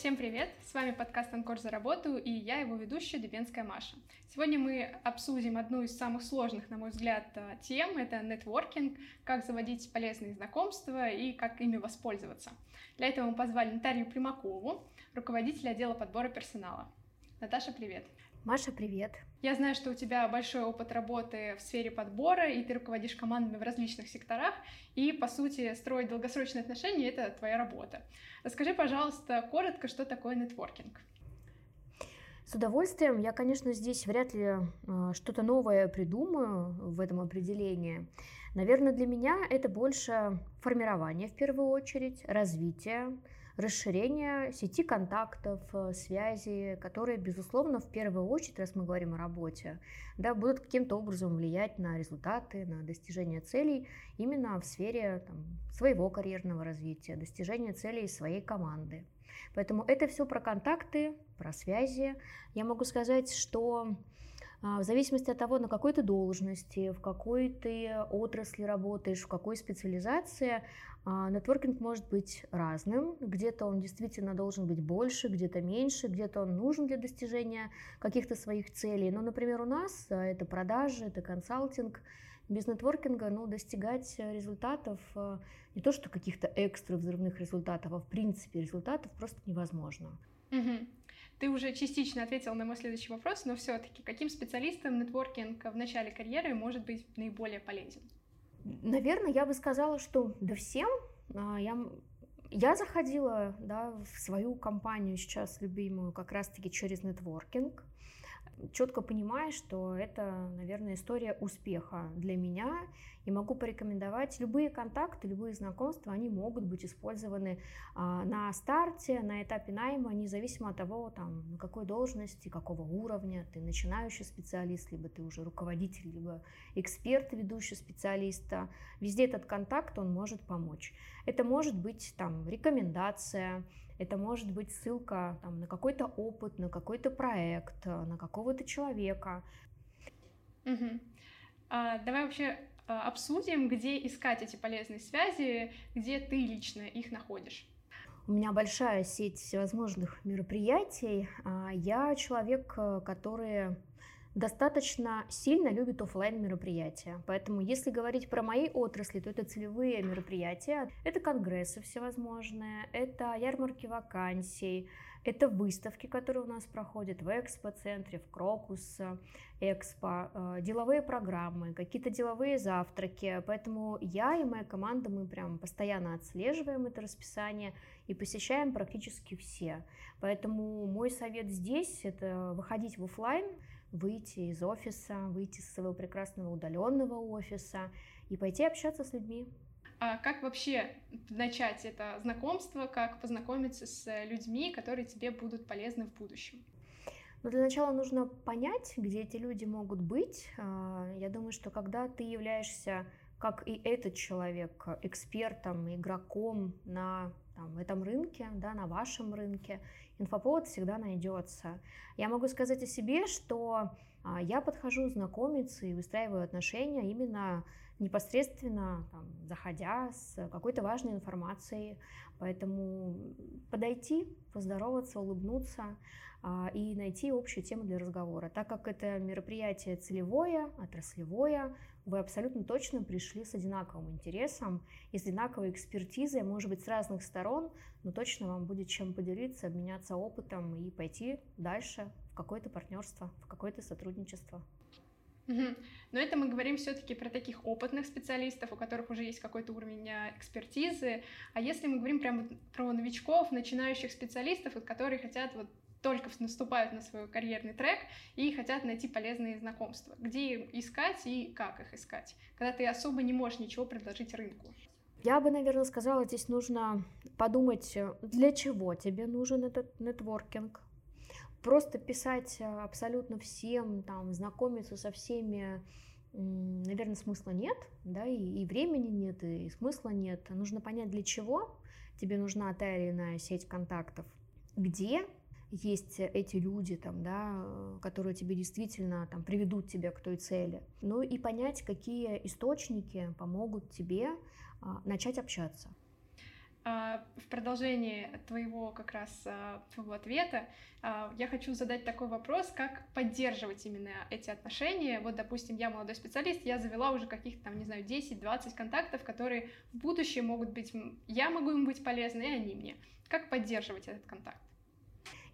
Всем привет! С вами подкаст «Анкор за работу» и я его ведущая Дебенская Маша. Сегодня мы обсудим одну из самых сложных, на мой взгляд, э, тем. Это нетворкинг, как заводить полезные знакомства и как ими воспользоваться. Для этого мы позвали Наталью Примакову, руководителя отдела подбора персонала. Наташа, привет! Маша, привет! Я знаю, что у тебя большой опыт работы в сфере подбора, и ты руководишь командами в различных секторах, и, по сути, строить долгосрочные отношения — это твоя работа. Расскажи, пожалуйста, коротко, что такое нетворкинг. С удовольствием. Я, конечно, здесь вряд ли э, что-то новое придумаю в этом определении. Наверное, для меня это больше формирование в первую очередь, развитие, расширение сети контактов, э, связи, которые, безусловно, в первую очередь, раз мы говорим о работе, да, будут каким-то образом влиять на результаты, на достижение целей именно в сфере там, своего карьерного развития, достижения целей своей команды. Поэтому это все про контакты, про связи. Я могу сказать, что в зависимости от того, на какой ты должности, в какой ты отрасли работаешь, в какой специализации, а, нетворкинг может быть разным. Где-то он действительно должен быть больше, где-то меньше, где-то он нужен для достижения каких-то своих целей. Но, например, у нас а, это продажи, это консалтинг. Без нетворкинга ну, достигать результатов, не то что каких-то экстра взрывных результатов, а в принципе результатов просто невозможно. Угу. Ты уже частично ответил на мой следующий вопрос, но все-таки каким специалистам нетворкинг в начале карьеры может быть наиболее полезен? Наверное, я бы сказала, что да всем. А, я, я заходила да, в свою компанию сейчас любимую как раз-таки через нетворкинг четко понимаю, что это, наверное, история успеха для меня, и могу порекомендовать любые контакты, любые знакомства, они могут быть использованы а, на старте, на этапе найма, независимо от того, там, на какой должности, какого уровня, ты начинающий специалист, либо ты уже руководитель, либо эксперт, ведущий специалиста. Везде этот контакт, он может помочь. Это может быть там рекомендация, это может быть ссылка там, на какой-то опыт, на какой-то проект, на какого-то человека. Угу. А, давай вообще а, обсудим, где искать эти полезные связи, где ты лично их находишь. У меня большая сеть всевозможных мероприятий. А, я человек, э, который достаточно сильно любит офлайн мероприятия. Поэтому, если говорить про мои отрасли, то это целевые мероприятия, это конгрессы всевозможные, это ярмарки вакансий, это выставки, которые у нас проходят в экспо-центре, в Крокус, Экспо, э, деловые программы, какие-то деловые завтраки. Поэтому я и моя команда, мы прям постоянно отслеживаем это расписание и посещаем практически все. Поэтому мой совет здесь – это выходить в офлайн, выйти из офиса, выйти из своего прекрасного удаленного офиса и пойти общаться с людьми. А как вообще начать это знакомство, как познакомиться с людьми, которые тебе будут полезны в будущем? Но для начала нужно понять, где эти люди могут быть. А, я думаю, что когда ты являешься, как и этот человек, экспертом, игроком на там, этом рынке, да, на вашем рынке, инфоповод всегда найдется. Я могу сказать о себе, что а, я подхожу знакомиться и выстраиваю отношения именно непосредственно там, заходя с какой-то важной информацией. Поэтому подойти, поздороваться, улыбнуться а, и найти общую тему для разговора. Так как это мероприятие целевое, отраслевое, вы абсолютно точно пришли с одинаковым интересом и с одинаковой экспертизой, может быть, с разных сторон, но точно вам будет чем поделиться, обменяться опытом и пойти дальше в какое-то партнерство, в какое-то сотрудничество. Но это мы говорим все-таки про таких опытных специалистов, у которых уже есть какой-то уровень а, экспертизы. А если мы говорим прямо про новичков, начинающих специалистов, которые хотят вот только наступают на свой карьерный трек и хотят найти полезные знакомства. Где искать и как их искать, когда ты особо не можешь ничего предложить рынку. Я бы, наверное, сказала, здесь нужно подумать, для чего тебе нужен этот нетворкинг, просто писать э, абсолютно всем, там, знакомиться со всеми, наверное, смысла нет, да, и, и времени нет, и смысла нет. Нужно понять, для чего тебе нужна та или иная сеть контактов, где есть эти люди, там, да, которые тебе действительно там, приведут тебя к той цели. Ну и понять, какие источники помогут тебе а, начать общаться. А, в продолжении твоего как раз а, твоего ответа а, я хочу задать такой вопрос, как поддерживать именно эти отношения. Вот, допустим, я молодой специалист, я завела уже каких-то там, не знаю, 10-20 контактов, которые в будущем могут быть, я могу им быть полезны, и они мне. Как поддерживать этот контакт?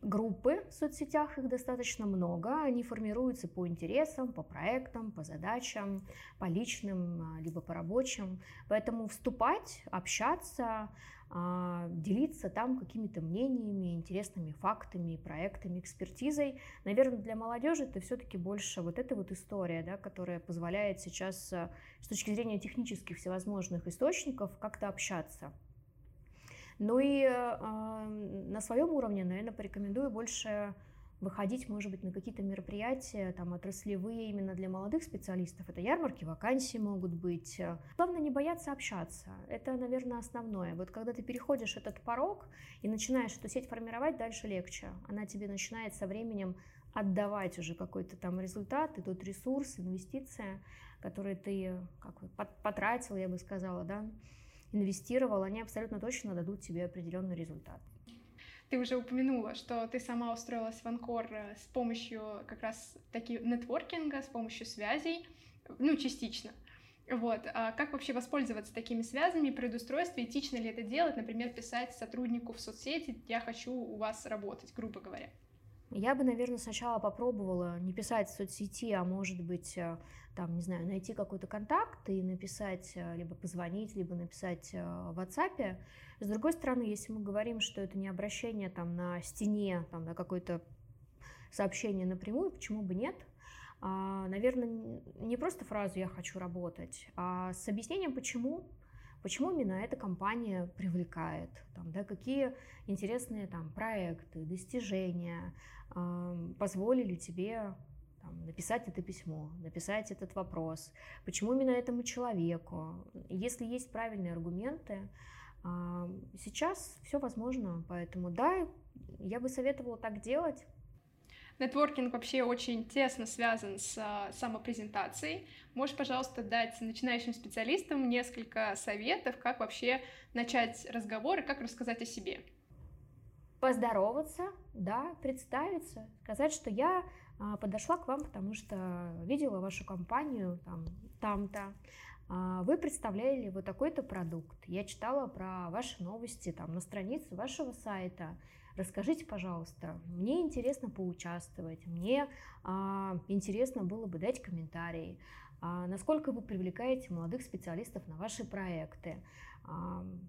Группы в соцсетях, их достаточно много, они формируются по интересам, по проектам, по задачам, по личным, либо по рабочим. Поэтому вступать, общаться, а, делиться там какими-то мнениями, интересными фактами, проектами, экспертизой. Наверное, для молодежи это все-таки больше вот эта вот история, да, которая позволяет сейчас а, с точки зрения технических всевозможных источников как-то общаться. Ну и э, на своем уровне, наверное, порекомендую больше выходить, может быть, на какие-то мероприятия, там, отраслевые именно для молодых специалистов. Это ярмарки, вакансии могут быть. Главное не бояться общаться. Это, наверное, основное. Вот когда ты переходишь этот порог и начинаешь эту сеть формировать, дальше легче. Она тебе начинает со временем отдавать уже какой-то там результат, и тот ресурс, инвестиция, которые ты как бы, потратил, я бы сказала, да, инвестировал, они абсолютно точно дадут тебе определенный результат. Ты уже упомянула, что ты сама устроилась в Анкор э, с помощью как раз таки нетворкинга, с помощью связей, ну, частично. Вот. А как вообще воспользоваться такими связями при предустройстве? Этично ли это делать? Например, писать сотруднику в соцсети «я хочу у вас работать», грубо говоря. Я бы, наверное, сначала попробовала не писать в соцсети, а может быть, э, там, не знаю, найти какой-то контакт и написать, э, либо позвонить, либо написать в WhatsApp, с другой стороны, если мы говорим, что это не обращение там на стене, там, на какое-то сообщение напрямую, почему бы нет? А, наверное, не просто фразу «я хочу работать», а с объяснением «почему», почему именно эта компания привлекает, там, да, какие интересные там, проекты, достижения э, позволили тебе там, написать это письмо, написать этот вопрос, почему именно этому человеку. Если есть правильные аргументы, сейчас все возможно, поэтому да, я бы советовала так делать. Нетворкинг вообще очень тесно связан с а, самопрезентацией. Можешь, пожалуйста, дать начинающим специалистам несколько советов, как вообще начать разговор и как рассказать о себе? Поздороваться, да, представиться, сказать, что я а, подошла к вам, потому что видела вашу компанию там, там-то, а, вы представляли вот такой-то продукт. Я читала про ваши новости там на странице вашего сайта. Расскажите, пожалуйста, мне интересно поучаствовать, мне а, интересно было бы дать комментарии, а, насколько вы привлекаете молодых специалистов на ваши проекты,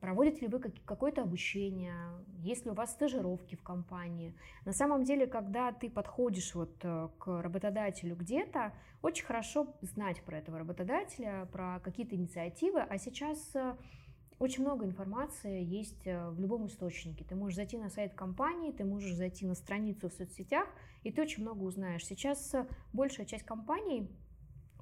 Проводите ли вы какое-то обучение? Есть ли у вас стажировки в компании? На самом деле, когда ты подходишь вот э, к работодателю где-то, очень хорошо знать про этого работодателя, про какие-то инициативы. А сейчас э, очень много информации есть э, в любом источнике. Ты можешь зайти на сайт компании, ты можешь зайти на страницу в соцсетях, и ты очень много узнаешь. Сейчас большая часть компаний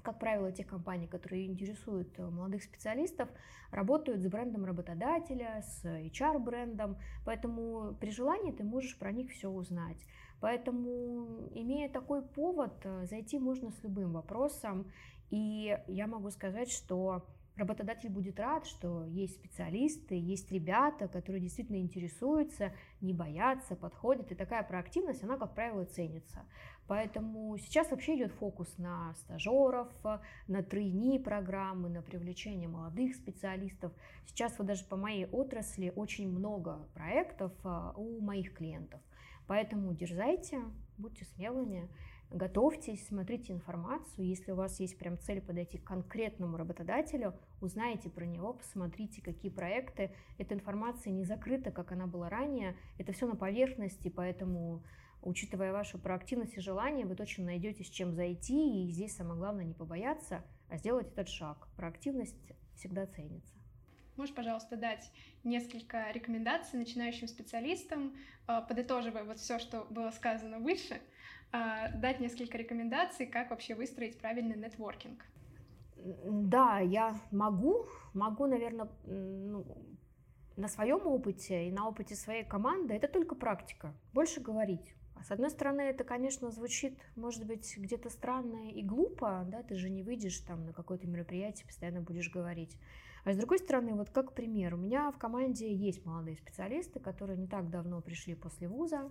как правило, тех компаний, которые интересуют э, молодых специалистов, работают с брендом работодателя, с HR-брендом, поэтому при желании ты можешь про них все узнать. Поэтому, имея такой повод, э, зайти можно с любым вопросом, и я могу сказать, что работодатель будет рад, что есть специалисты, есть ребята, которые действительно интересуются, не боятся, подходят, и такая проактивность, она, как правило, ценится. Поэтому сейчас вообще идет фокус на стажеров, на тройни программы, на привлечение молодых специалистов. Сейчас вот даже по моей отрасли очень много проектов а, у моих клиентов. Поэтому дерзайте, будьте смелыми готовьтесь, смотрите информацию. Если у вас есть прям цель подойти к конкретному работодателю, узнайте про него, посмотрите, какие проекты. Эта информация не закрыта, как она была ранее. Это все на поверхности, поэтому учитывая вашу проактивность и желание, вы точно найдете с чем зайти. И здесь самое главное не побояться, а сделать этот шаг. Проактивность всегда ценится. Можешь, пожалуйста, дать несколько рекомендаций начинающим специалистам, а, подытоживая вот все, что было сказано выше, дать несколько рекомендаций, как вообще выстроить правильный нетворкинг. Да, я могу, могу, наверное, ну, на своем опыте и на опыте своей команды, это только практика. Больше говорить С одной стороны, это, конечно, звучит, может быть, где-то странно и глупо, да, ты же не выйдешь там на какое-то мероприятие, постоянно будешь говорить. А с другой стороны, вот как пример, у меня в команде есть молодые специалисты, которые не так давно пришли после вуза,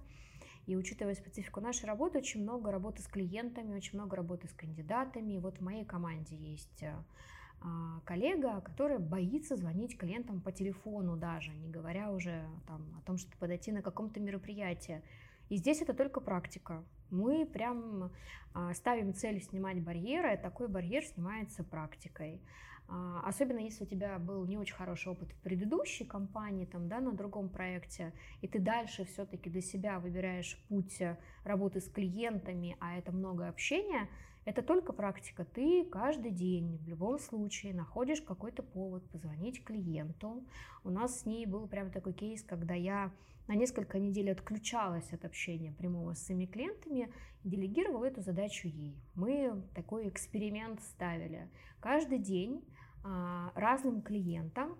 и учитывая специфику нашей работы, очень много работы с клиентами, очень много работы с кандидатами. И вот в моей команде есть а, коллега, которая боится звонить клиентам по телефону даже, не говоря уже там, о том, чтобы подойти на каком-то мероприятии. И здесь это только практика. Мы прям а, ставим цель снимать барьеры, и такой барьер снимается практикой. А, особенно если у тебя был не очень хороший опыт в предыдущей компании, там, да, на другом проекте, и ты дальше все-таки для себя выбираешь путь работы с клиентами, а это много общения, это только практика. Ты каждый день в любом случае находишь какой-то повод позвонить клиенту. У нас с ней был прям такой кейс, когда я на несколько недель отключалась от общения прямого с своими клиентами и делегировала эту задачу ей. Мы такой эксперимент ставили. Каждый день а, разным клиентам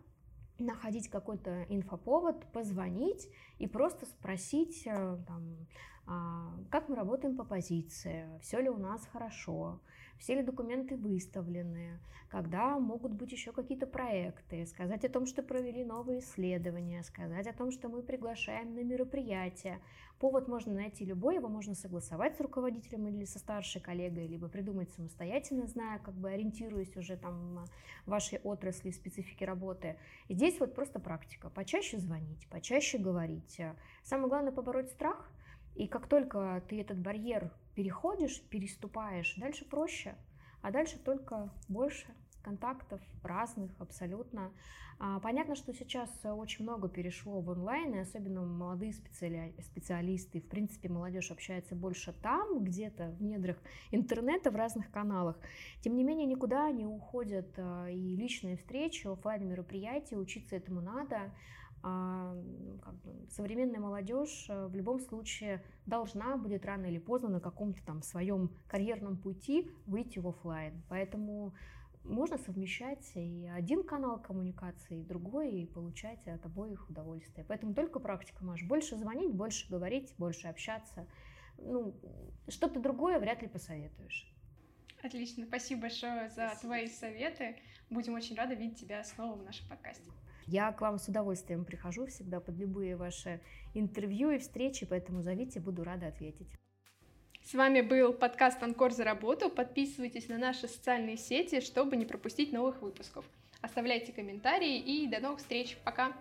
находить какой-то инфоповод, позвонить и просто спросить, э, там, а, как мы работаем по позиции, все ли у нас хорошо, все ли документы выставлены, когда могут быть еще какие-то проекты, сказать о том, что провели новые исследования, сказать о том, что мы приглашаем на мероприятия. Повод можно найти любой, его можно согласовать с руководителем или со старшей коллегой, либо придумать самостоятельно, зная, как бы ориентируясь уже там в вашей отрасли, специфики работы. И здесь вот просто практика. Почаще звонить, почаще говорить. Самое главное побороть страх – и как только ты этот барьер переходишь, переступаешь, дальше проще, а дальше только больше контактов разных абсолютно. А, понятно, что сейчас очень много перешло в онлайн, и особенно молодые специали... специалисты, в принципе, молодежь общается больше там, где-то в недрах интернета, в разных каналах. Тем не менее, никуда не уходят а, и личные встречи, офлайн мероприятия, учиться этому надо. А, ну, как бы, современная молодежь э, в любом случае должна будет рано или поздно на каком-то там своем карьерном пути выйти в офлайн. Поэтому можно совмещать и один канал коммуникации, и другой, и получать от обоих удовольствие. Поэтому только практика, Маш. Больше звонить, больше говорить, больше общаться. Ну, что-то другое вряд ли посоветуешь. Отлично. Спасибо большое за Спасибо. твои советы. Будем очень рады видеть тебя снова в нашем подкасте. Я к вам с удовольствием прихожу всегда под любые ваши интервью и встречи, поэтому зовите, буду рада ответить. С вами был подкаст «Анкор за работу». Подписывайтесь на наши социальные сети, чтобы не пропустить новых выпусков. Оставляйте комментарии и до новых встреч. Пока!